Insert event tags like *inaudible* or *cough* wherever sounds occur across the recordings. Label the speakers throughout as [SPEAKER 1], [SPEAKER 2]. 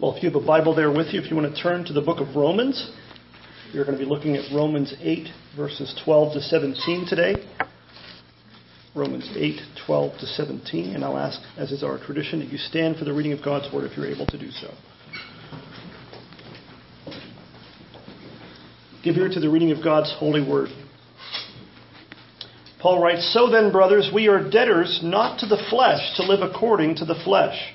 [SPEAKER 1] Well, if you have a Bible there with you, if you want to turn to the book of Romans, we're going to be looking at Romans 8, verses 12 to 17 today. Romans 8, 12 to 17. And I'll ask, as is our tradition, that you stand for the reading of God's Word if you're able to do so. Give ear to the reading of God's holy Word. Paul writes, So then, brothers, we are debtors not to the flesh to live according to the flesh.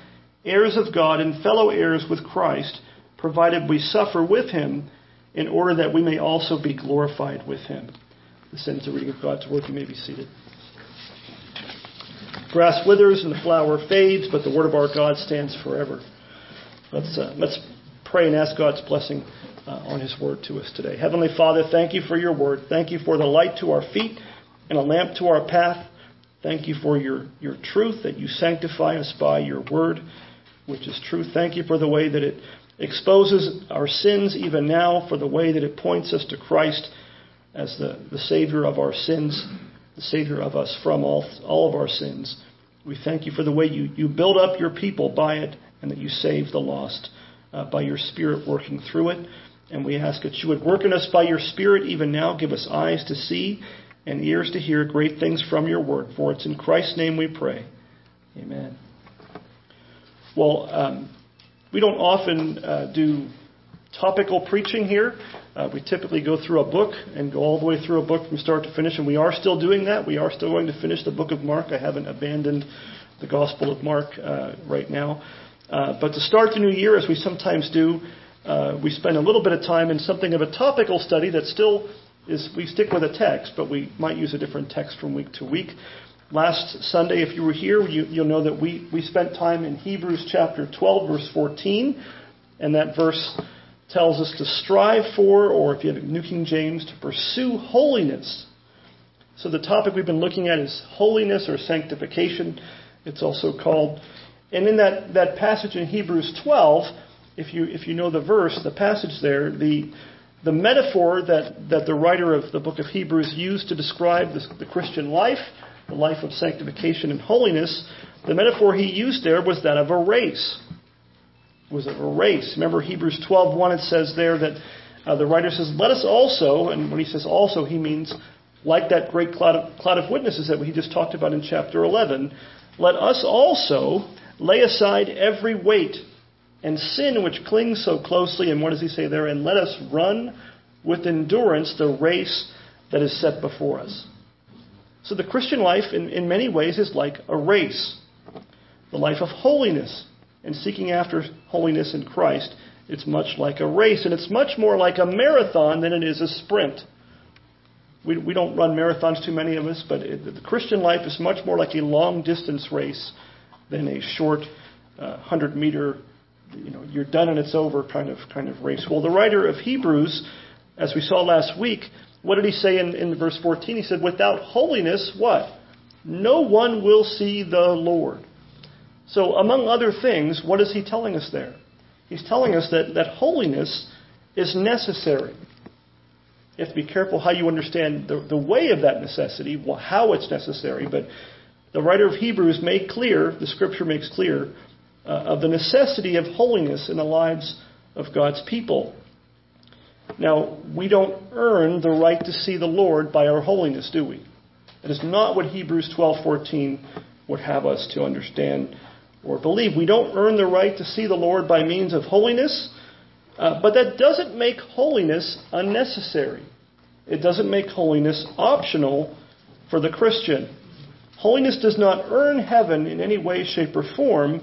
[SPEAKER 1] heirs of God and fellow heirs with Christ, provided we suffer with him, in order that we may also be glorified with him. This ends the reading of God's word. You may be seated. Grass withers and the flower fades, but the word of our God stands forever. Let's, uh, let's pray and ask God's blessing uh, on his word to us today. Heavenly Father, thank you for your word. Thank you for the light to our feet and a lamp to our path. Thank you for your, your truth that you sanctify us by your word which is true. Thank you for the way that it exposes our sins even now, for the way that it points us to Christ as the, the Savior of our sins, the Savior of us from all, all of our sins. We thank you for the way you, you build up your people by it and that you save the lost uh, by your Spirit working through it. And we ask that you would work in us by your Spirit even now. Give us eyes to see and ears to hear great things from your word. For it's in Christ's name we pray. Amen. Well, um, we don't often uh, do topical preaching here. Uh, we typically go through a book and go all the way through a book from start to finish, and we are still doing that. We are still going to finish the book of Mark. I haven't abandoned the Gospel of Mark uh, right now. Uh, but to start the new year, as we sometimes do, uh, we spend a little bit of time in something of a topical study that still is, we stick with a text, but we might use a different text from week to week. Last Sunday, if you were here, you, will know that we, we spent time in Hebrews chapter 12, verse 14, and that verse tells us to strive for, or if you have New King James, to pursue holiness. So the topic we've been looking at is holiness or sanctification, it's also called. And in that, that passage in Hebrews 12, if you, if you know the verse, the passage there, the, the metaphor that, that the writer of the book of Hebrews used to describe the, the Christian life the life of sanctification and holiness, the metaphor he used there was that of a race. It was of a race. Remember Hebrews 12:1 it says there that uh, the writer says, "Let us also," and when he says "also," he means like that great cloud of, cloud of witnesses that he just talked about in chapter 11. Let us also lay aside every weight and sin which clings so closely, and what does he say there? And let us run with endurance the race that is set before us. So the Christian life, in, in many ways, is like a race. The life of holiness and seeking after holiness in Christ, it's much like a race, and it's much more like a marathon than it is a sprint. We, we don't run marathons, too many of us, but it, the Christian life is much more like a long distance race than a short uh, 100 meter, you know, you're done and it's over kind of, kind of race. Well, the writer of Hebrews, as we saw last week, what did he say in, in verse 14? He said, Without holiness, what? No one will see the Lord. So, among other things, what is he telling us there? He's telling us that, that holiness is necessary. You have to be careful how you understand the, the way of that necessity, how it's necessary. But the writer of Hebrews made clear, the scripture makes clear, uh, of the necessity of holiness in the lives of God's people. Now, we don't earn the right to see the Lord by our holiness, do we? That is not what Hebrews 12:14 would have us to understand or believe. We don't earn the right to see the Lord by means of holiness, uh, but that doesn't make holiness unnecessary. It doesn't make holiness optional for the Christian. Holiness does not earn heaven in any way, shape, or form,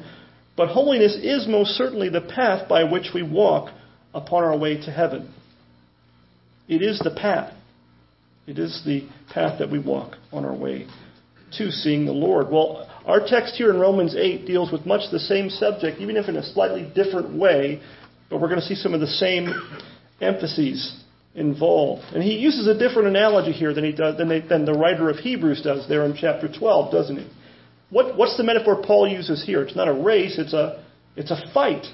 [SPEAKER 1] but holiness is most certainly the path by which we walk upon our way to heaven. It is the path. It is the path that we walk on our way to seeing the Lord. Well, our text here in Romans 8 deals with much the same subject, even if in a slightly different way, but we're going to see some of the same emphases involved. And he uses a different analogy here than, he does, than, they, than the writer of Hebrews does there in chapter 12, doesn't he? What, what's the metaphor Paul uses here? It's not a race, it's a, it's a fight.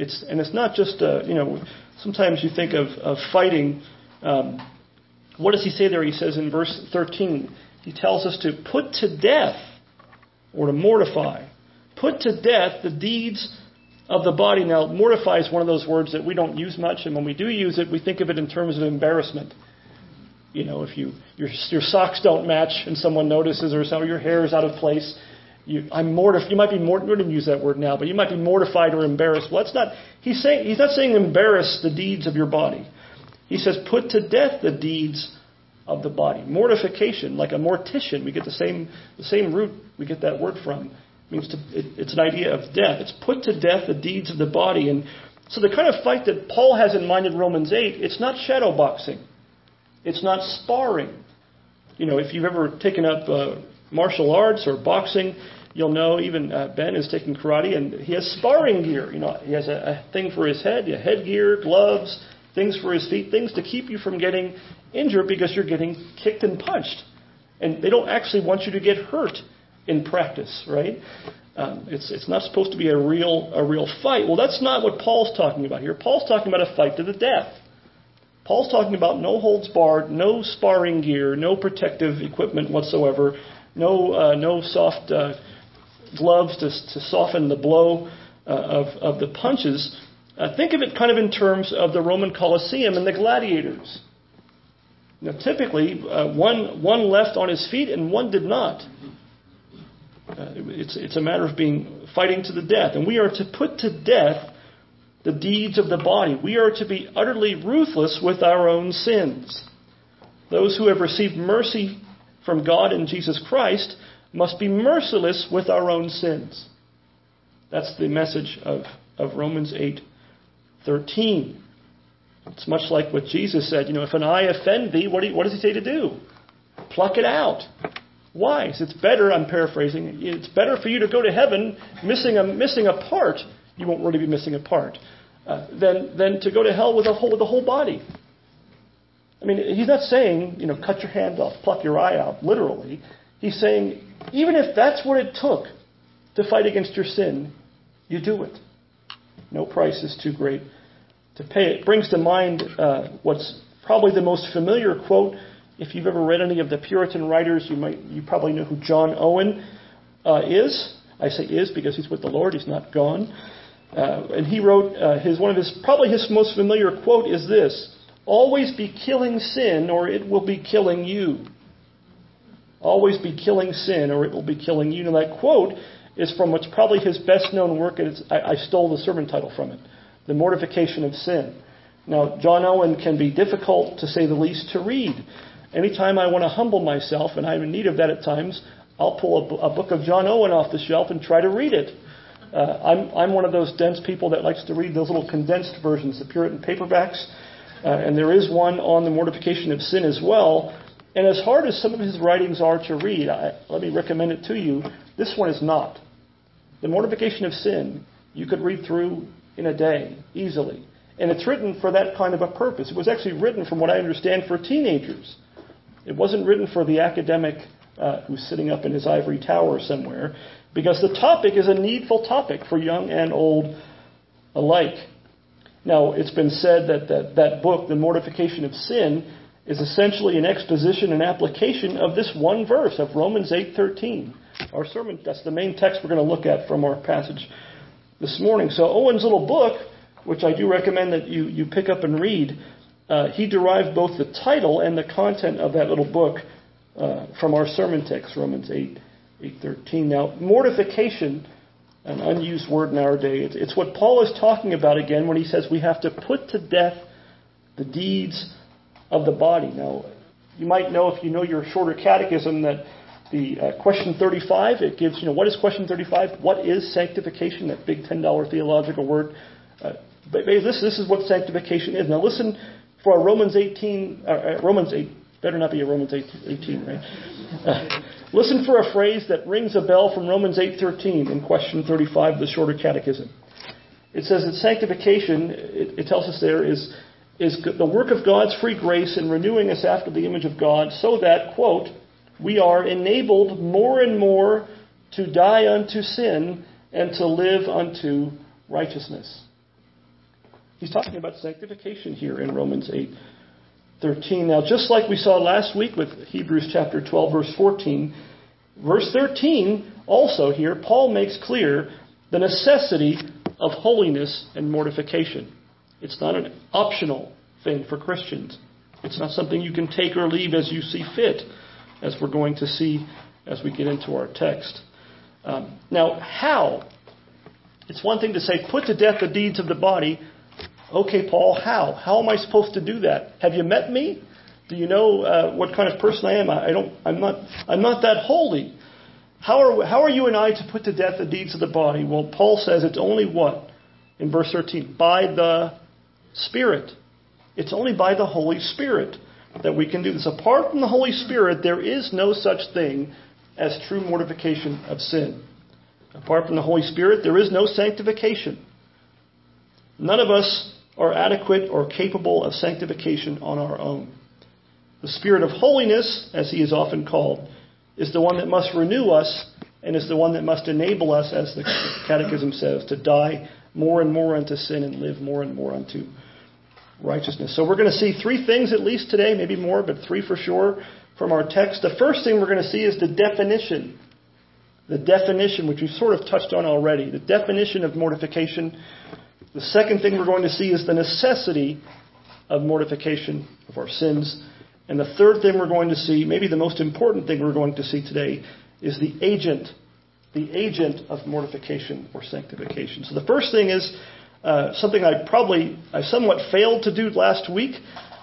[SPEAKER 1] It's, and it's not just, a, you know, sometimes you think of, of fighting. Um, what does he say there? He says in verse 13, he tells us to put to death or to mortify. Put to death the deeds of the body. Now, mortify is one of those words that we don't use much, and when we do use it, we think of it in terms of embarrassment. You know, if you your, your socks don't match and someone notices, or some your hair is out of place, you, I'm mortified. You might be more. We don't use that word now, but you might be mortified or embarrassed. Well, that's not. He's saying he's not saying embarrass the deeds of your body. He says put to death the deeds of the body. Mortification, like a mortician, we get the same the same root we get that word from. It means to, it, it's an idea of death. It's put to death the deeds of the body. And so the kind of fight that Paul has in mind in Romans 8, it's not shadow boxing. It's not sparring. You know, if you've ever taken up uh, martial arts or boxing, you'll know even uh, Ben is taking karate and he has sparring gear. You know, he has a, a thing for his head, a headgear, gloves, things for his feet, things to keep you from getting injured because you're getting kicked and punched. And they don't actually want you to get hurt in practice, right? Um, it's, it's not supposed to be a real, a real fight. Well, that's not what Paul's talking about here. Paul's talking about a fight to the death. Paul's talking about no holds barred, no sparring gear, no protective equipment whatsoever, no, uh, no soft uh, gloves to, to soften the blow uh, of, of the punches. Uh, think of it kind of in terms of the Roman Colosseum and the gladiators. Now, typically, uh, one, one left on his feet and one did not. Uh, it's, it's a matter of being fighting to the death. And we are to put to death the deeds of the body. We are to be utterly ruthless with our own sins. Those who have received mercy from God in Jesus Christ must be merciless with our own sins. That's the message of, of Romans 8 13. It's much like what Jesus said. You know, if an eye offend thee, what, do you, what does he say to do? Pluck it out. Why? It's better, I'm paraphrasing, it's better for you to go to heaven missing a, missing a part, you won't really be missing a part, uh, than, than to go to hell with a whole, with the whole body. I mean, he's not saying, you know, cut your hand off, pluck your eye out, literally. He's saying, even if that's what it took to fight against your sin, you do it. No price is too great to pay. It brings to mind uh, what's probably the most familiar quote. If you've ever read any of the Puritan writers, you might you probably know who John Owen uh, is. I say is because he's with the Lord; he's not gone. Uh, and he wrote uh, his one of his probably his most familiar quote is this: "Always be killing sin, or it will be killing you." Always be killing sin, or it will be killing you. And that quote is from what's probably his best known work, and I, I stole the sermon title from it The Mortification of Sin. Now, John Owen can be difficult, to say the least, to read. Anytime I want to humble myself, and I'm in need of that at times, I'll pull a, a book of John Owen off the shelf and try to read it. Uh, I'm, I'm one of those dense people that likes to read those little condensed versions, the Puritan paperbacks. Uh, and there is one on the mortification of sin as well. And as hard as some of his writings are to read, I, let me recommend it to you. This one is not. The mortification of sin, you could read through in a day easily. And it's written for that kind of a purpose. It was actually written, from what I understand, for teenagers. It wasn't written for the academic uh, who's sitting up in his ivory tower somewhere, because the topic is a needful topic for young and old alike. Now, it's been said that that, that book, The Mortification of Sin, is essentially an exposition and application of this one verse of Romans 8:13. Our sermon that's the main text we're going to look at from our passage this morning. So Owen's little book, which I do recommend that you, you pick up and read, uh, he derived both the title and the content of that little book uh, from our sermon text, Romans 8, 8.13. Now, mortification, an unused word in our day, it's, it's what Paul is talking about again when he says we have to put to death the deeds of the body. Now, you might know if you know your shorter catechism that the uh, question 35, it gives, you know, what is question 35? What is sanctification? That big $10 theological word. Uh, but this, this is what sanctification is. Now listen for a Romans 18, uh, uh Romans 8, Better not be a Romans 8, 18, right? Uh, listen for a phrase that rings a bell from Romans 8:13 in question 35 of the Shorter Catechism. It says that sanctification, it, it tells us there, is, is the work of God's free grace in renewing us after the image of God so that, quote, we are enabled more and more to die unto sin and to live unto righteousness. He's talking about sanctification here in Romans 8 13. Now, just like we saw last week with Hebrews chapter 12, verse 14, verse 13 also here, Paul makes clear the necessity of holiness and mortification. It's not an optional thing for Christians. It's not something you can take or leave as you see fit, as we're going to see as we get into our text. Um, now, how? It's one thing to say, put to death the deeds of the body. Okay, Paul, how? How am I supposed to do that? Have you met me? Do you know uh, what kind of person I am? I, I don't. I'm not. I'm not that holy. How are, how are you and I to put to death the deeds of the body? Well, Paul says it's only what? In verse 13. By the Spirit. It's only by the Holy Spirit that we can do this. Apart from the Holy Spirit, there is no such thing as true mortification of sin. Apart from the Holy Spirit, there is no sanctification. None of us are adequate or capable of sanctification on our own. The Spirit of holiness, as he is often called, is the one that must renew us and is the one that must enable us, as the Catechism says, to die more and more unto sin and live more and more unto righteousness. So we're going to see three things at least today, maybe more, but three for sure from our text. The first thing we're going to see is the definition. The definition, which we've sort of touched on already. The definition of mortification. The second thing we're going to see is the necessity of mortification of our sins. And the third thing we're going to see, maybe the most important thing we're going to see today, is the agent, the agent of mortification or sanctification. So the first thing is uh, something I probably I somewhat failed to do last week.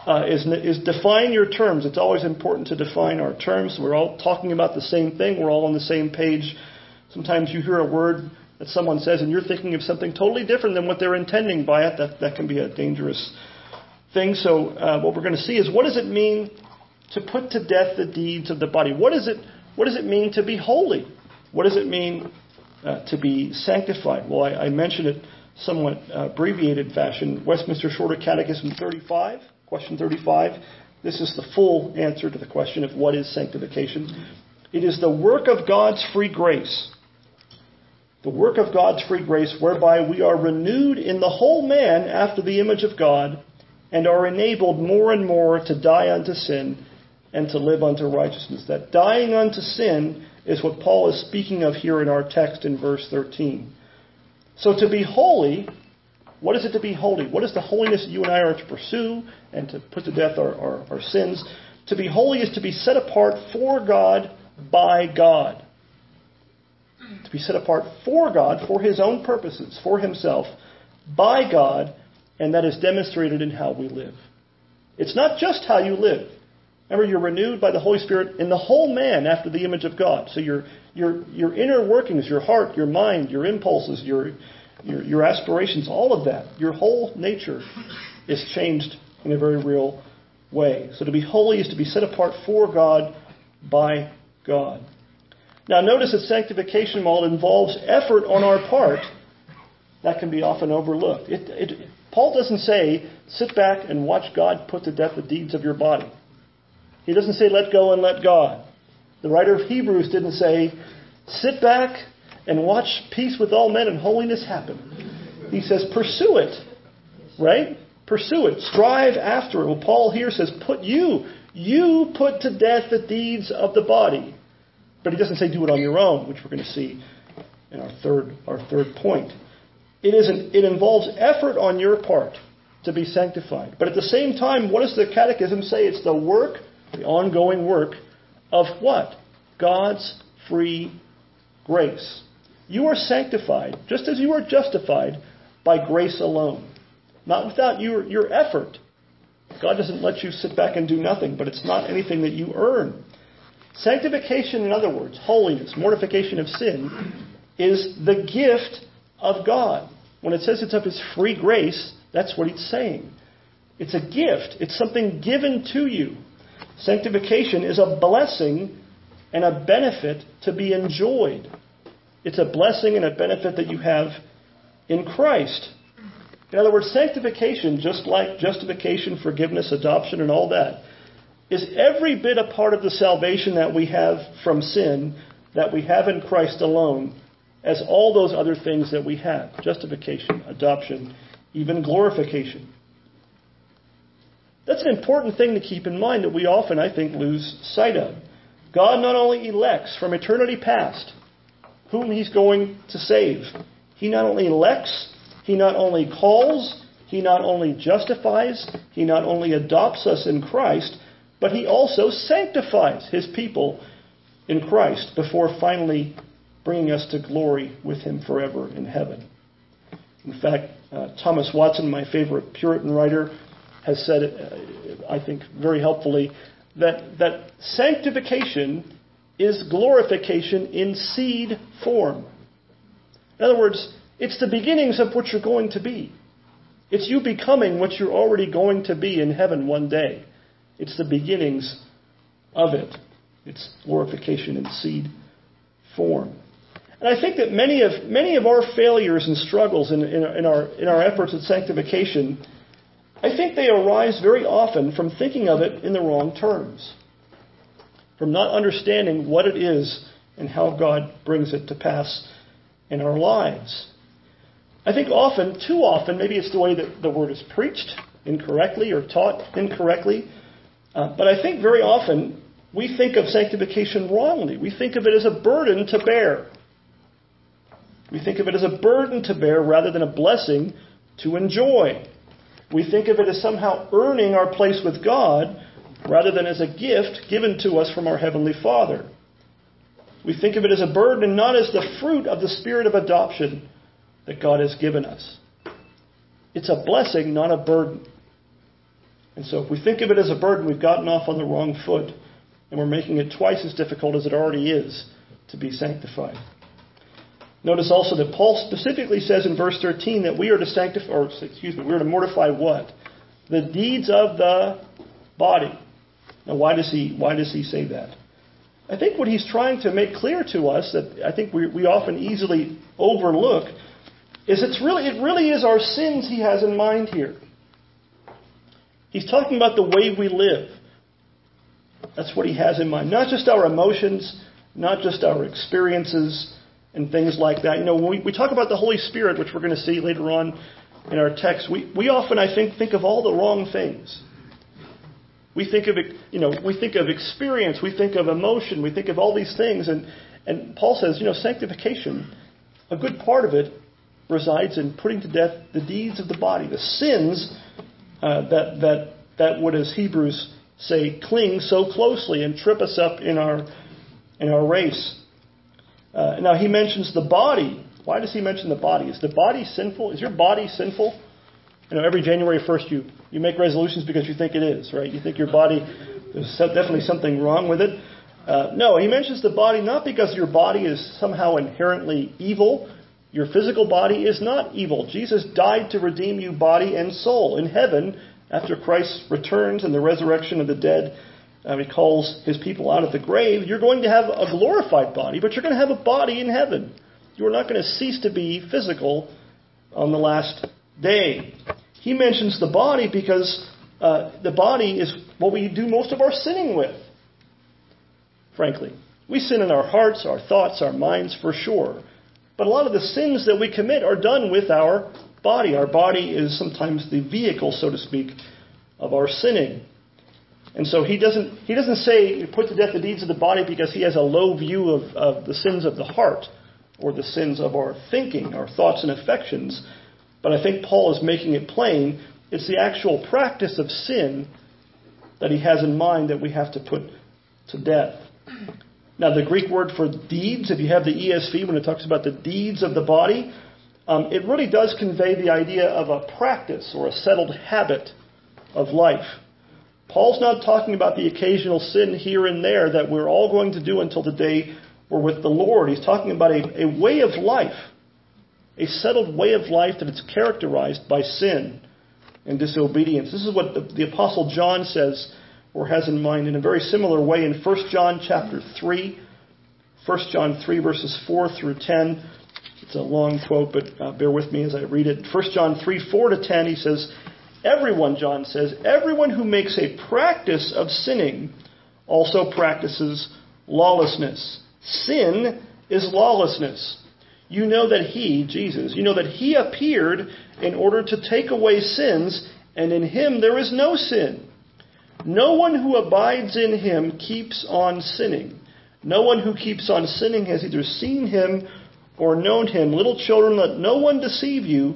[SPEAKER 1] Uh, is, is define your terms. It's always important to define our terms. We're all talking about the same thing. We're all on the same page. Sometimes you hear a word that someone says and you're thinking of something totally different than what they're intending by it. That, that can be a dangerous thing. So uh, what we're going to see is what does it mean to put to death the deeds of the body? What is it? What does it mean to be holy? What does it mean uh, to be sanctified? Well, I, I mentioned it somewhat uh, abbreviated fashion. Westminster Shorter Catechism 35, question 35. This is the full answer to the question of what is sanctification. It is the work of God's free grace. The work of God's free grace whereby we are renewed in the whole man after the image of God and are enabled more and more to die unto sin and to live unto righteousness. That dying unto sin is what Paul is speaking of here in our text in verse 13. So to be holy, what is it to be holy? What is the holiness you and I are to pursue and to put to death our, our, our sins? To be holy is to be set apart for God by God. To be set apart for God, for His own purposes, for Himself, by God, and that is demonstrated in how we live. It's not just how you live. Remember, you're renewed by the Holy Spirit in the whole man after the image of God. So your your your inner workings, your heart, your mind, your impulses, your your, your aspirations, all of that, your whole nature is changed in a very real way. So to be holy is to be set apart for God by God. Now notice that sanctification, while it involves effort on our part, that can be often overlooked. It, it, Paul doesn't say, sit back and watch God put to death the deeds of your body. He doesn't say, let go and let God. The writer of Hebrews didn't say, sit back and watch peace with all men and holiness happen. He says, pursue it. Right? Pursue it. Strive after it. Well, Paul here says, put you, you put to death the deeds of the body. But he doesn't say do it on your own, which we're going to see in our third, our third point. It, is an, it involves effort on your part to be sanctified. But at the same time, what does the Catechism say? It's the work the ongoing work of what? God's free grace. You are sanctified just as you are justified by grace alone, not without your, your effort. God doesn't let you sit back and do nothing, but it's not anything that you earn. Sanctification, in other words, holiness, mortification of sin, is the gift of God. When it says it's of His free grace, that's what it's saying. It's a gift. It's something given to you. Sanctification is a blessing and a benefit to be enjoyed. It's a blessing and a benefit that you have in Christ. In other words, sanctification, just like justification, forgiveness, adoption, and all that, is every bit a part of the salvation that we have from sin, that we have in Christ alone, as all those other things that we have justification, adoption, even glorification. That's an important thing to keep in mind that we often, I think, lose sight of. God not only elects from eternity past whom He's going to save, He not only elects, He not only calls, He not only justifies, He not only adopts us in Christ, but He also sanctifies His people in Christ before finally bringing us to glory with Him forever in heaven. In fact, uh, Thomas Watson, my favorite Puritan writer, has said, uh, I think very helpfully, that, that sanctification is glorification in seed form. In other words, it's the beginnings of what you're going to be. It's you becoming what you're already going to be in heaven one day. It's the beginnings of it. It's glorification in seed form. And I think that many of, many of our failures and struggles in, in, in, our, in our efforts at sanctification I think they arise very often from thinking of it in the wrong terms, from not understanding what it is and how God brings it to pass in our lives. I think often, too often, maybe it's the way that the word is preached incorrectly or taught incorrectly, uh, but I think very often we think of sanctification wrongly. We think of it as a burden to bear. We think of it as a burden to bear rather than a blessing to enjoy. We think of it as somehow earning our place with God rather than as a gift given to us from our Heavenly Father. We think of it as a burden and not as the fruit of the spirit of adoption that God has given us. It's a blessing, not a burden. And so if we think of it as a burden, we've gotten off on the wrong foot, and we're making it twice as difficult as it already is to be sanctified. Notice also that Paul specifically says in verse 13 that we are to sanctify, or excuse me, we are to mortify what? The deeds of the body. Now, why does he why does he say that? I think what he's trying to make clear to us that I think we, we often easily overlook is it's really it really is our sins he has in mind here. He's talking about the way we live. That's what he has in mind. Not just our emotions, not just our experiences, and things like that. You know, when we, we talk about the Holy Spirit, which we're going to see later on in our text, we, we often, I think, think of all the wrong things. We think of, you know, we think of experience, we think of emotion, we think of all these things, and, and Paul says, you know, sanctification, a good part of it resides in putting to death the deeds of the body, the sins uh, that, that, that would, as Hebrews say, cling so closely and trip us up in our, in our race. Uh, now, he mentions the body. Why does he mention the body? Is the body sinful? Is your body sinful? You know, every January 1st, you, you make resolutions because you think it is, right? You think your body, there's definitely something wrong with it. Uh, no, he mentions the body not because your body is somehow inherently evil. Your physical body is not evil. Jesus died to redeem you body and soul. In heaven, after Christ returns and the resurrection of the dead, uh, he calls his people out of the grave, you're going to have a glorified body, but you're going to have a body in heaven. You are not going to cease to be physical on the last day. He mentions the body because uh, the body is what we do most of our sinning with, frankly. We sin in our hearts, our thoughts, our minds, for sure. But a lot of the sins that we commit are done with our body. Our body is sometimes the vehicle, so to speak, of our sinning. And so he doesn't, he doesn't say put to death the deeds of the body because he has a low view of, of the sins of the heart or the sins of our thinking, our thoughts and affections. But I think Paul is making it plain it's the actual practice of sin that he has in mind that we have to put to death. Now, the Greek word for deeds, if you have the ESV, when it talks about the deeds of the body, um, it really does convey the idea of a practice or a settled habit of life. Paul's not talking about the occasional sin here and there that we're all going to do until the day we're with the Lord. He's talking about a, a way of life, a settled way of life that is characterized by sin and disobedience. This is what the, the Apostle John says or has in mind in a very similar way in 1 John chapter 3. 1 John 3 verses 4 through 10. It's a long quote, but uh, bear with me as I read it. 1 John 3 4 to 10, he says, Everyone, John says, everyone who makes a practice of sinning also practices lawlessness. Sin is lawlessness. You know that he, Jesus, you know that he appeared in order to take away sins, and in him there is no sin. No one who abides in him keeps on sinning. No one who keeps on sinning has either seen him or known him. Little children, let no one deceive you.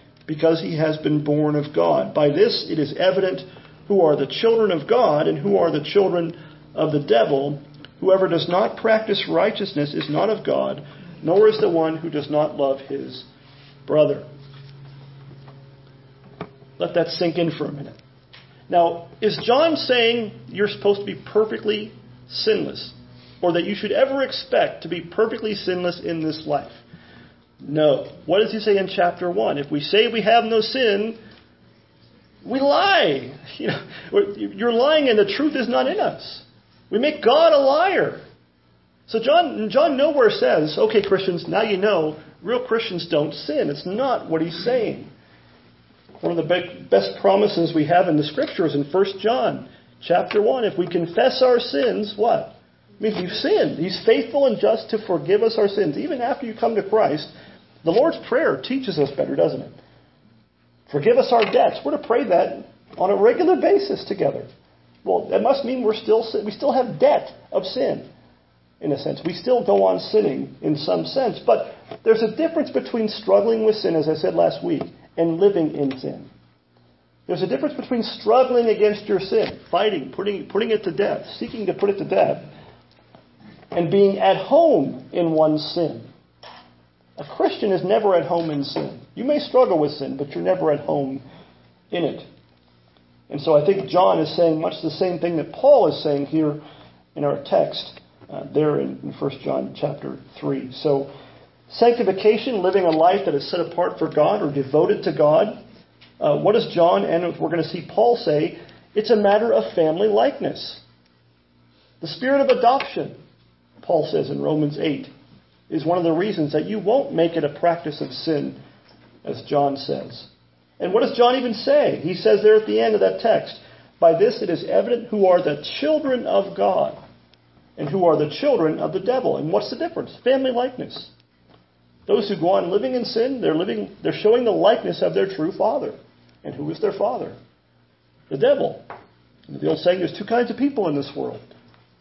[SPEAKER 1] because he has been born of God. By this it is evident who are the children of God and who are the children of the devil. Whoever does not practice righteousness is not of God, nor is the one who does not love his brother. Let that sink in for a minute. Now, is John saying you're supposed to be perfectly sinless? Or that you should ever expect to be perfectly sinless in this life? No. What does he say in chapter 1? If we say we have no sin, we lie. *laughs* You know, you're lying and the truth is not in us. We make God a liar. So John, John nowhere says, okay, Christians, now you know real Christians don't sin. It's not what he's saying. One of the best promises we have in the scriptures in 1 John chapter 1. If we confess our sins, what? It means we've sinned. He's faithful and just to forgive us our sins. Even after you come to Christ, the Lord's Prayer teaches us better, doesn't it? Forgive us our debts. We're to pray that on a regular basis together. Well, that must mean we're still we still have debt of sin, in a sense. We still go on sinning in some sense. But there's a difference between struggling with sin, as I said last week, and living in sin. There's a difference between struggling against your sin, fighting, putting, putting it to death, seeking to put it to death, and being at home in one's sin. A Christian is never at home in sin. You may struggle with sin, but you're never at home in it. And so I think John is saying much the same thing that Paul is saying here in our text uh, there in, in 1 John chapter 3. So sanctification, living a life that is set apart for God or devoted to God. Uh, what does John and we're going to see Paul say? It's a matter of family likeness. The spirit of adoption, Paul says in Romans 8, is one of the reasons that you won't make it a practice of sin, as John says. And what does John even say? He says there at the end of that text, By this it is evident who are the children of God and who are the children of the devil. And what's the difference? Family likeness. Those who go on living in sin, they're living they're showing the likeness of their true father. And who is their father? The devil. The old saying, there's two kinds of people in this world.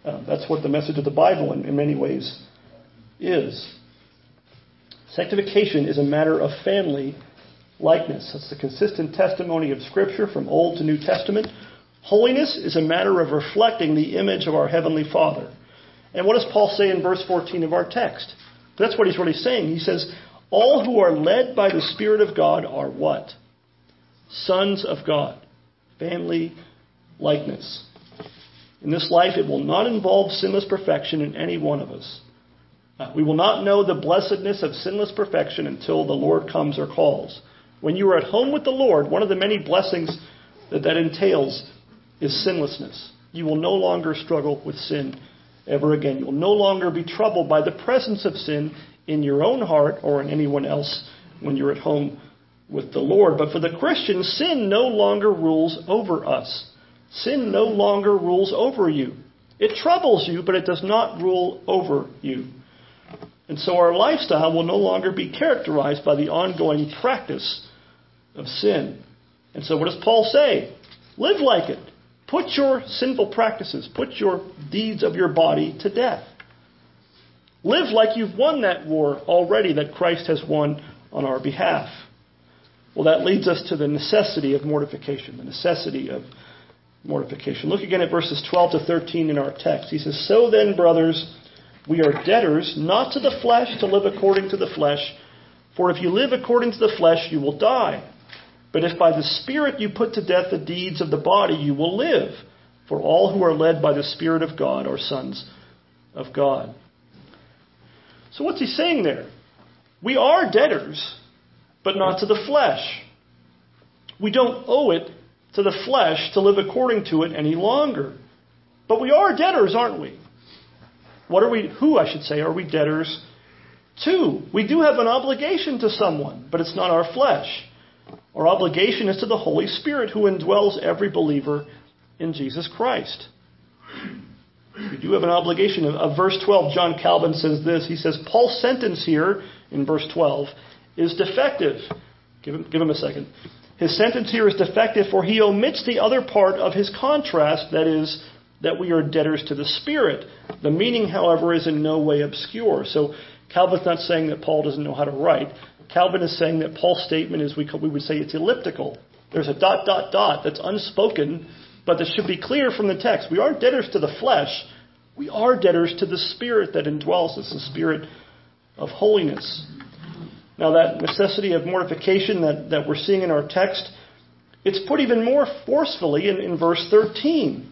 [SPEAKER 1] Uh, that's what the message of the Bible, in, in many ways, is. Sanctification is a matter of family likeness. That's the consistent testimony of Scripture from Old to New Testament. Holiness is a matter of reflecting the image of our Heavenly Father. And what does Paul say in verse 14 of our text? That's what he's really saying. He says, All who are led by the Spirit of God are what? Sons of God. Family likeness. In this life, it will not involve sinless perfection in any one of us. We will not know the blessedness of sinless perfection until the Lord comes or calls. When you are at home with the Lord, one of the many blessings that that entails is sinlessness. You will no longer struggle with sin ever again. You will no longer be troubled by the presence of sin in your own heart or in anyone else when you're at home with the Lord. But for the Christian, sin no longer rules over us. Sin no longer rules over you. It troubles you, but it does not rule over you. And so our lifestyle will no longer be characterized by the ongoing practice of sin. And so what does Paul say? Live like it. Put your sinful practices, put your deeds of your body to death. Live like you've won that war already that Christ has won on our behalf. Well, that leads us to the necessity of mortification, the necessity of mortification. Look again at verses 12 to 13 in our text. He says, So then, brothers, We are debtors, not to the flesh, to live according to the flesh. For if you live according to the flesh, you will die. But if by the Spirit you put to death the deeds of the body, you will live. For all who are led by the Spirit of God are sons of God. So what's he saying there? We are debtors, but not to the flesh. We don't owe it to the flesh to live according to it any longer. But we are debtors, aren't we? What are we, who, I should say, are we debtors to? We do have an obligation to someone, but it's not our flesh. Our obligation is to the Holy Spirit who indwells every believer in Jesus Christ. We do have an obligation. Of verse 12, John Calvin says this. He says, Paul's sentence here in verse 12 is defective. Give him, give him a second. His sentence here is defective, for he omits the other part of his contrast, that is, that we are debtors to the Spirit. The meaning, however, is in no way obscure. So Calvin's not saying that Paul doesn't know how to write. Calvin is saying that Paul's statement is, we, would say it's elliptical. There's a dot, dot, dot that's unspoken, but that should be clear from the text. We aren't debtors to the flesh. We are debtors to the Spirit that indwells us, the Spirit of holiness. Now, that necessity of mortification that, that we're seeing in our text, it's put even more forcefully in, in verse 13,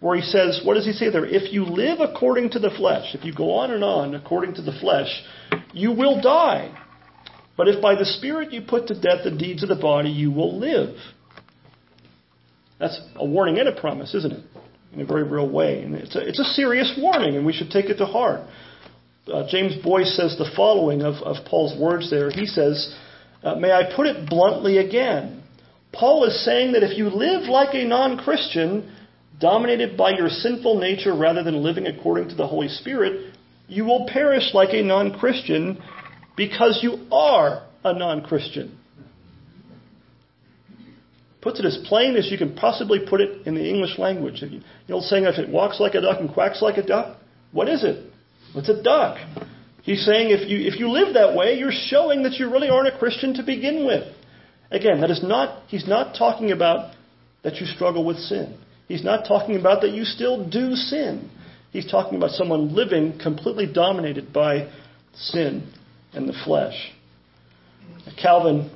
[SPEAKER 1] where he says, What does he say there? If you live according to the flesh, if you go on and on according to the flesh, you will die. But if by the Spirit you put to death the deeds of the body, you will live. That's a warning and a promise, isn't it? In a very real way. And it's a, it's a serious warning, and we should take it to heart. Uh, James Boice says the following of, of Paul's words there. He says, uh, May I put it bluntly again? Paul is saying that if you live like a non Christian, dominated by your sinful nature rather than living according to the Holy Spirit, you will perish like a non Christian because you are a non Christian. Puts it as plain as you can possibly put it in the English language. The old saying, if it walks like a duck and quacks like a duck, what is it? It's a duck. He's saying if you, if you live that way, you're showing that you really aren't a Christian to begin with. Again, that is not, he's not talking about that you struggle with sin. He's not talking about that you still do sin. He's talking about someone living completely dominated by sin and the flesh. Calvin,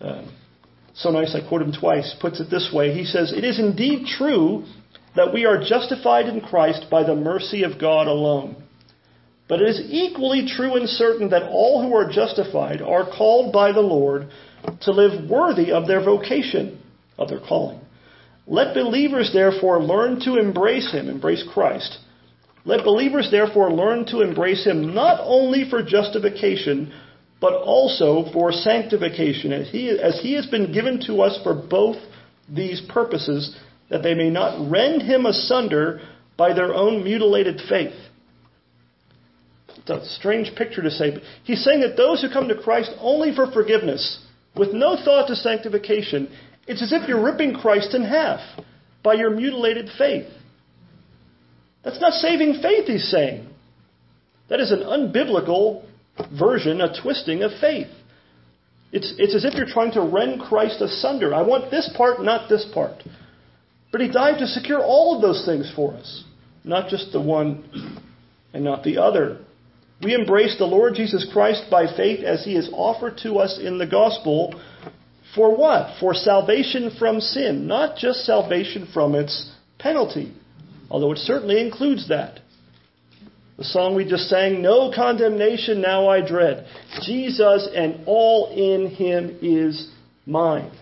[SPEAKER 1] uh, so nice I quote him twice, puts it this way. He says, It is indeed true that we are justified in Christ by the mercy of God alone. But it is equally true and certain that all who are justified are called by the Lord to live worthy of their vocation, of their calling. Let believers therefore learn to embrace Him, embrace Christ. Let believers therefore learn to embrace Him not only for justification, but also for sanctification, as he, as he has been given to us for both these purposes, that they may not rend Him asunder by their own mutilated faith. It's a strange picture to say, but he's saying that those who come to Christ only for forgiveness, with no thought to sanctification, it's as if you're ripping Christ in half by your mutilated faith. That's not saving faith, he's saying. That is an unbiblical version, a twisting of faith. It's, it's as if you're trying to rend Christ asunder. I want this part, not this part. But he died to secure all of those things for us, not just the one and not the other. We embrace the Lord Jesus Christ by faith as he is offered to us in the gospel for what? For salvation from sin, not just salvation from its penalty, although it certainly includes that. The song we just sang, No condemnation now I dread. Jesus and all in him is mine.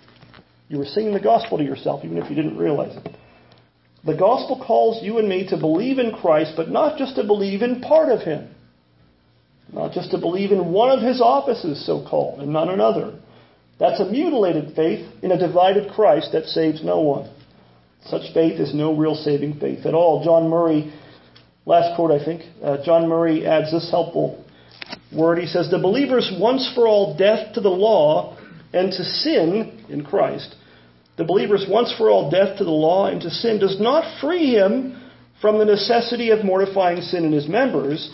[SPEAKER 1] You were singing the gospel to yourself, even if you didn't realize it. The gospel calls you and me to believe in Christ, but not just to believe in part of him. Not just to believe in one of his offices, so called, and not another. That's a mutilated faith in a divided Christ that saves no one. Such faith is no real saving faith at all. John Murray, last quote I think, uh, John Murray adds this helpful word. He says, The believer's once for all death to the law and to sin in Christ, the believer's once for all death to the law and to sin does not free him from the necessity of mortifying sin in his members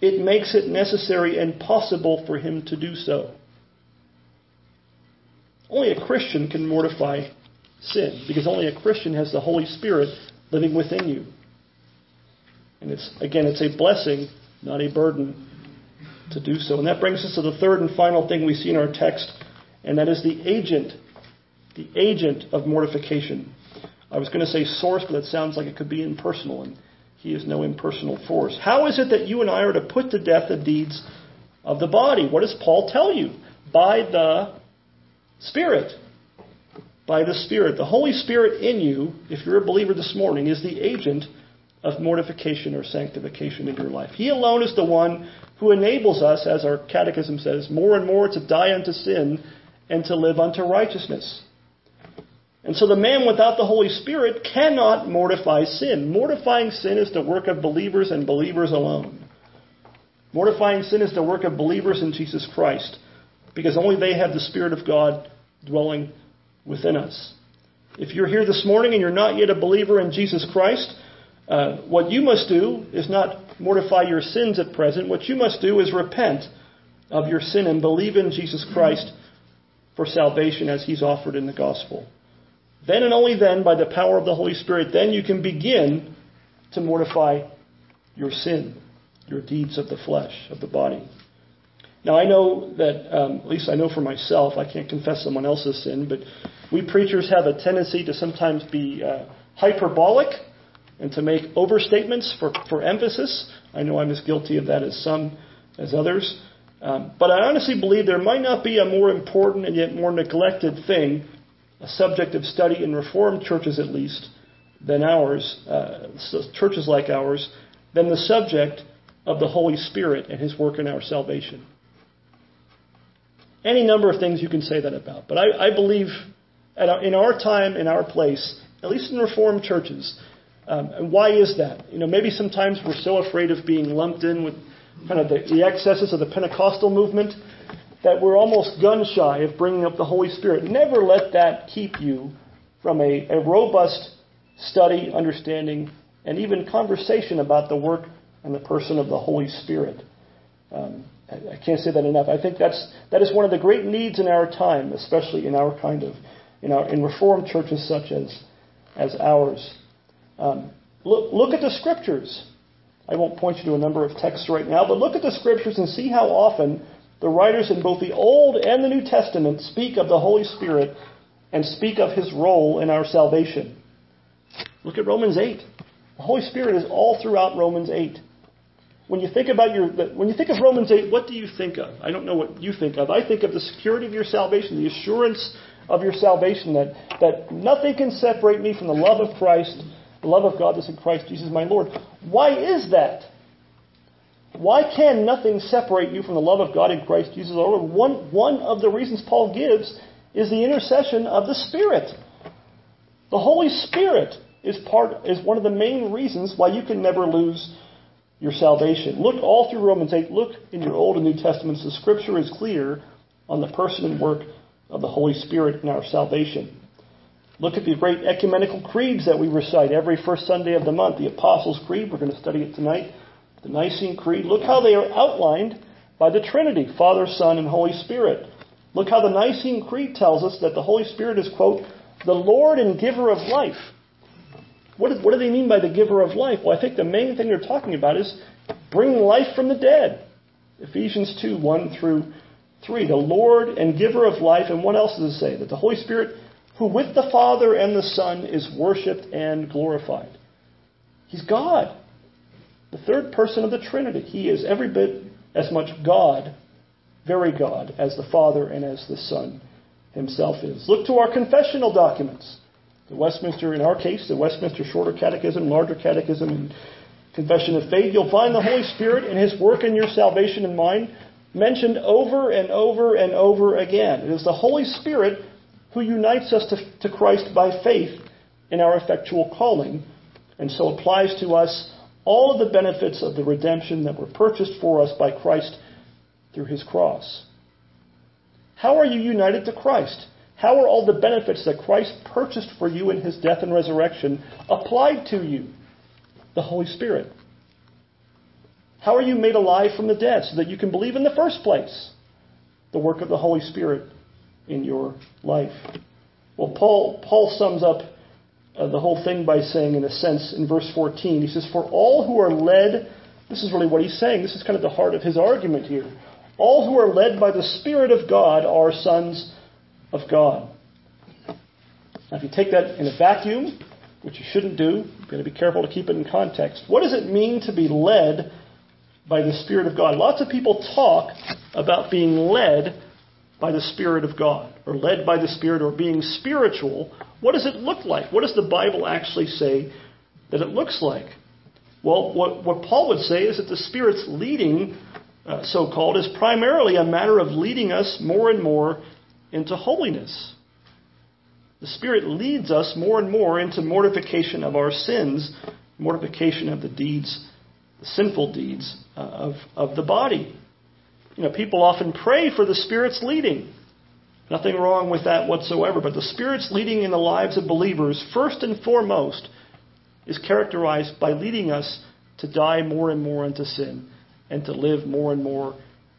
[SPEAKER 1] it makes it necessary and possible for him to do so. Only a Christian can mortify sin because only a Christian has the Holy Spirit living within you. And it's again it's a blessing, not a burden to do so. And that brings us to the third and final thing we see in our text, and that is the agent, the agent of mortification. I was going to say source, but that sounds like it could be impersonal, and he is no impersonal force. How is it that you and I are to put to death the deeds of the body? What does Paul tell you? By the Spirit. By the Spirit. The Holy Spirit in you, if you're a believer this morning, is the agent of mortification or sanctification in your life. He alone is the one who enables us, as our catechism says, more and more to die unto sin and to live unto righteousness. And so the man without the Holy Spirit cannot mortify sin. Mortifying sin is the work of believers and believers alone. Mortifying sin is the work of believers in Jesus Christ, because only they have the Spirit of God dwelling within us. If you're here this morning and you're not yet a believer in Jesus Christ, uh, what you must do is not mortify your sins at present. What you must do is repent of your sin and believe in Jesus Christ for salvation as he's offered in the gospel. Then and only then, by the power of the Holy Spirit, then you can begin to mortify your sin, your deeds of the flesh, of the body. Now, I know that, um, at least I know for myself, I can't confess someone else's sin, but we preachers have a tendency to sometimes be uh, hyperbolic and to make overstatements for, for emphasis. I know I'm as guilty of that as some, as others. Um, but I honestly believe there might not be a more important and yet more neglected thing, a subject of study in Reformed churches at least, than ours, uh, churches like ours, than the subject of the Holy Spirit and His work in our salvation. Any number of things you can say that about. But I, I believe our, in our time, in our place, at least in Reformed churches, um, and why is that? You know, maybe sometimes we're so afraid of being lumped in with kind of the, the excesses of the Pentecostal movement that we're almost gun shy of bringing up the Holy Spirit. Never let that keep you from a, a robust study, understanding, and even conversation about the work and the person of the Holy Spirit. Um, I, can't say that enough. I think that's that is one of the great needs in our time, especially in our kind of in our in Reformed churches such as as ours. Um, look, look at the scriptures. I won't point you to a number of texts right now, but look at the scriptures and see how often the writers in both the Old and the New Testament speak of the Holy Spirit and speak of his role in our salvation. Look at Romans 8. The Holy Spirit is all throughout Romans 8. When you think about your when you think of Romans 8, what do you think of? I don't know what you think of. I think of the security of your salvation, the assurance of your salvation that, that nothing can separate me from the love of Christ the love of God that's in Christ Jesus my Lord. Why is that? Why can nothing separate you from the love of God in Christ Jesus our Lord? One, one of the reasons Paul gives is the intercession of the Spirit. The Holy Spirit is part is one of the main reasons why you can never lose your salvation. Look all through Romans 8. Look in your Old and New Testaments. The Scripture is clear on the person and work of the Holy Spirit in our salvation. Look at the great ecumenical creeds that we recite every first Sunday of the month. The Apostles' Creed, we're going to study it tonight. The Nicene Creed. Look how they are outlined by the Trinity Father, Son, and Holy Spirit. Look how the Nicene Creed tells us that the Holy Spirit is, quote, the Lord and giver of life. What, is, what do they mean by the giver of life? Well, I think the main thing they're talking about is bringing life from the dead. Ephesians 2 1 through 3. The Lord and giver of life. And what else does it say? That the Holy Spirit who with the Father and the Son is worshiped and glorified. He's God, the third person of the Trinity. He is every bit as much God, very God, as the Father and as the Son himself is. Look to our confessional documents. The Westminster, in our case, the Westminster Shorter Catechism, Larger Catechism, and Confession of Faith. You'll find the Holy Spirit and His work in your salvation and mine mentioned over and over and over again. It is the Holy Spirit who unites us to, to Christ by faith in our effectual calling, and so applies to us all of the benefits of the redemption that were purchased for us by Christ through his cross. How are you united to Christ? How are all the benefits that Christ purchased for you in his death and resurrection applied to you? The Holy Spirit. How are you made alive from the dead so that you can believe in the first place? The work of the Holy Spirit in your life. Well, Paul, Paul sums up uh, the whole thing by saying, in a sense, in verse 14, he says, For all who are led This is really what he's saying. This is kind of the heart of his argument here. All who are led by the Spirit of God are sons of God. Now, if you take that in a vacuum, which you shouldn't do, you've got to be careful to keep it in context. What does it mean to be led by the Spirit of God? Lots of people talk about being led by the Spirit of God, or led by the Spirit, or being spiritual. What does it look like? What does the Bible actually say that it looks like? Well, what, what Paul would say is that the Spirit's leading, uh, so called, is primarily a matter of leading us more and more into holiness. The Spirit leads us more and more into mortification of our sins, mortification of the deeds, the sinful deeds uh, of, of the body. You know, people often pray for the Spirit's leading. Nothing wrong with that whatsoever, but the Spirit's leading in the lives of believers, first and foremost, is characterized by leading us to die more and more unto sin and to live more and more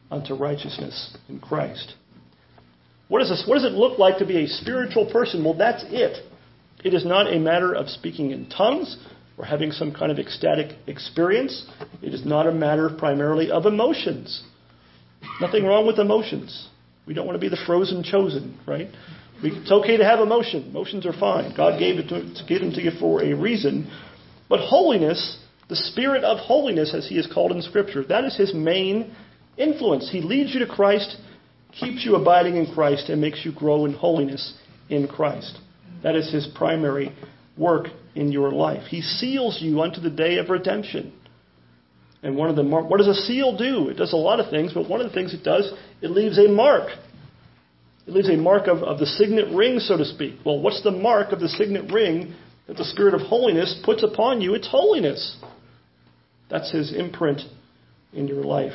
[SPEAKER 1] unto righteousness in Christ. What, is this, what does it look like to be a spiritual person? Well, that's it. It is not a matter of speaking in tongues or having some kind of ecstatic experience. It is not a matter primarily of emotions. Nothing wrong with emotions. We don't want to be the frozen chosen, right? We, it's okay to have emotion. Emotions are fine. God gave, it to, gave them to you for a reason. But holiness, the spirit of holiness, as he is called in Scripture, that is his main influence. He leads you to Christ, keeps you abiding in Christ, and makes you grow in holiness in Christ. That is his primary work in your life. He seals you unto the day of redemption. And one of the mar- what does a seal do? It does a lot of things, but one of the things it does, it leaves a mark. It leaves a mark of, of the signet ring, so to speak. Well, what's the mark of the signet ring that the Spirit of holiness puts upon you? It's holiness. That's His imprint in your life.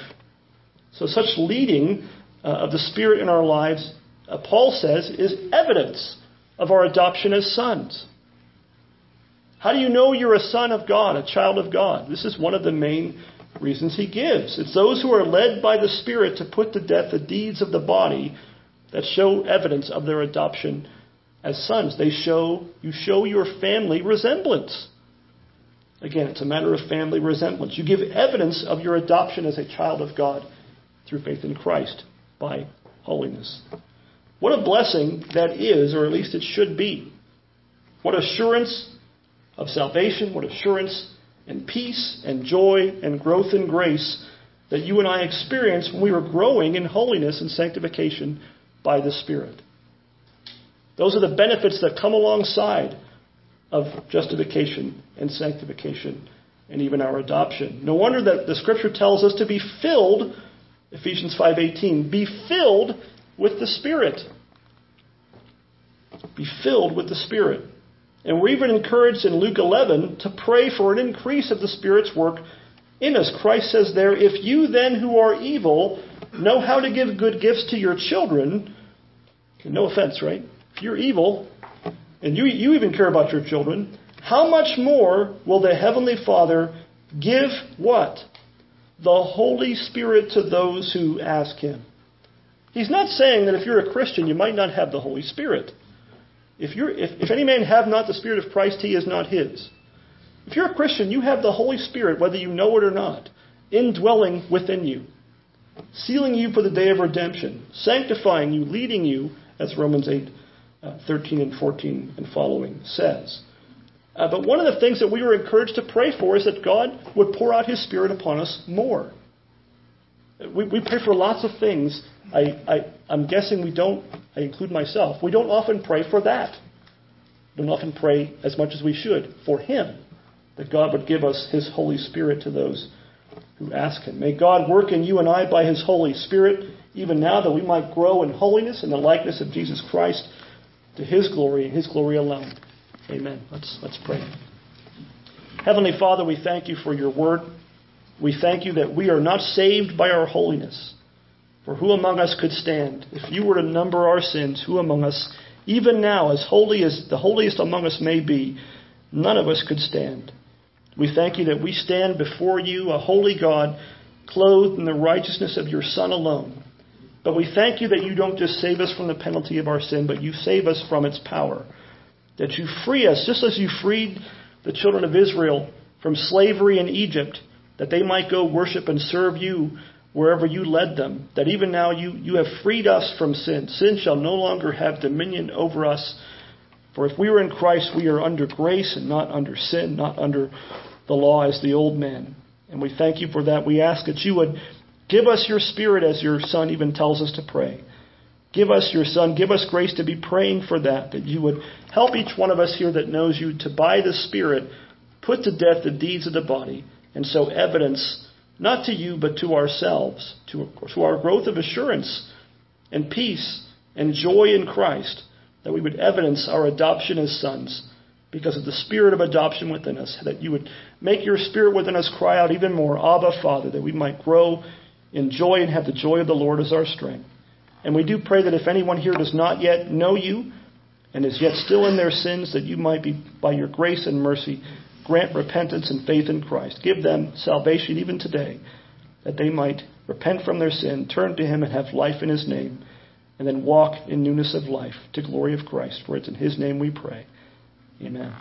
[SPEAKER 1] So, such leading of the Spirit in our lives, uh, Paul says, is evidence of our adoption as sons. How do you know you're a son of God, a child of God? This is one of the main reasons he gives. It's those who are led by the Spirit to put to death the deeds of the body that show evidence of their adoption as sons. They show you show your family resemblance. Again, it's a matter of family resemblance. You give evidence of your adoption as a child of God through faith in Christ by holiness. What a blessing that is, or at least it should be. What assurance of salvation, what assurance and peace and joy and growth in grace that you and I experienced when we were growing in holiness and sanctification by the Spirit. Those are the benefits that come alongside of justification and sanctification and even our adoption. No wonder that the scripture tells us to be filled Ephesians 5:18 be filled with the spirit. Be filled with the spirit. And we're even encouraged in Luke 11 to pray for an increase of the spirit's work in us. Christ says there, if you then who are evil know how to give good gifts to your children, no offense, right? If you're evil, and you, you even care about your children, how much more will the Heavenly Father give what? The Holy Spirit to those who ask Him. He's not saying that if you're a Christian, you might not have the Holy Spirit. If, you're, if, if any man have not the Spirit of Christ, he is not his. If you're a Christian, you have the Holy Spirit, whether you know it or not, indwelling within you sealing you for the day of redemption, sanctifying you, leading you, as Romans 8, uh, 13 and 14 and following says. Uh, but one of the things that we were encouraged to pray for is that God would pour out His Spirit upon us more. We, we pray for lots of things. I, I, I'm guessing we don't, I include myself, we don't often pray for that. We don't often pray as much as we should for Him, that God would give us His Holy Spirit to those who ask Him. May God work in you and I by His Holy Spirit, even now, that we might grow in holiness and the likeness of Jesus Christ to His glory and His glory alone. Amen. Let's, let's pray. Heavenly Father, we thank you for your word. We thank you that we are not saved by our holiness. For who among us could stand? If you were to number our sins, who among us, even now, as holy as the holiest among us may be, none of us could stand. We thank you that we stand before you, a holy God, clothed in the righteousness of your Son alone. But we thank you that you don't just save us from the penalty of our sin, but you save us from its power. That you free us, just as you freed the children of Israel from slavery in Egypt that they might go worship and serve you wherever you led them, that even now you, you have freed us from sin. Sin shall no longer have dominion over us. For if we are in Christ, we are under grace and not under sin, not under the law as the old man. And we thank you for that. We ask that you would give us your spirit as your son even tells us to pray. Give us your son. Give us grace to be praying for that, that you would help each one of us here that knows you to, by the Spirit, put to death the deeds of the body, and so evidence, not to you, but to ourselves, to, to our growth of assurance and peace and joy in Christ, that we would evidence our adoption as sons because of the spirit of adoption within us, that you would make your spirit within us cry out even more, Abba, Father, that we might grow in joy and have the joy of the Lord as our strength. And we do pray that if anyone here does not yet know you and is yet still in their sins, that you might be, by your grace and mercy, grant repentance and faith in Christ. Give them salvation even today, that they might repent from their sin, turn to Him, and have life in His name, and then walk in newness of life to glory of Christ. For it's in His name we pray. Amen.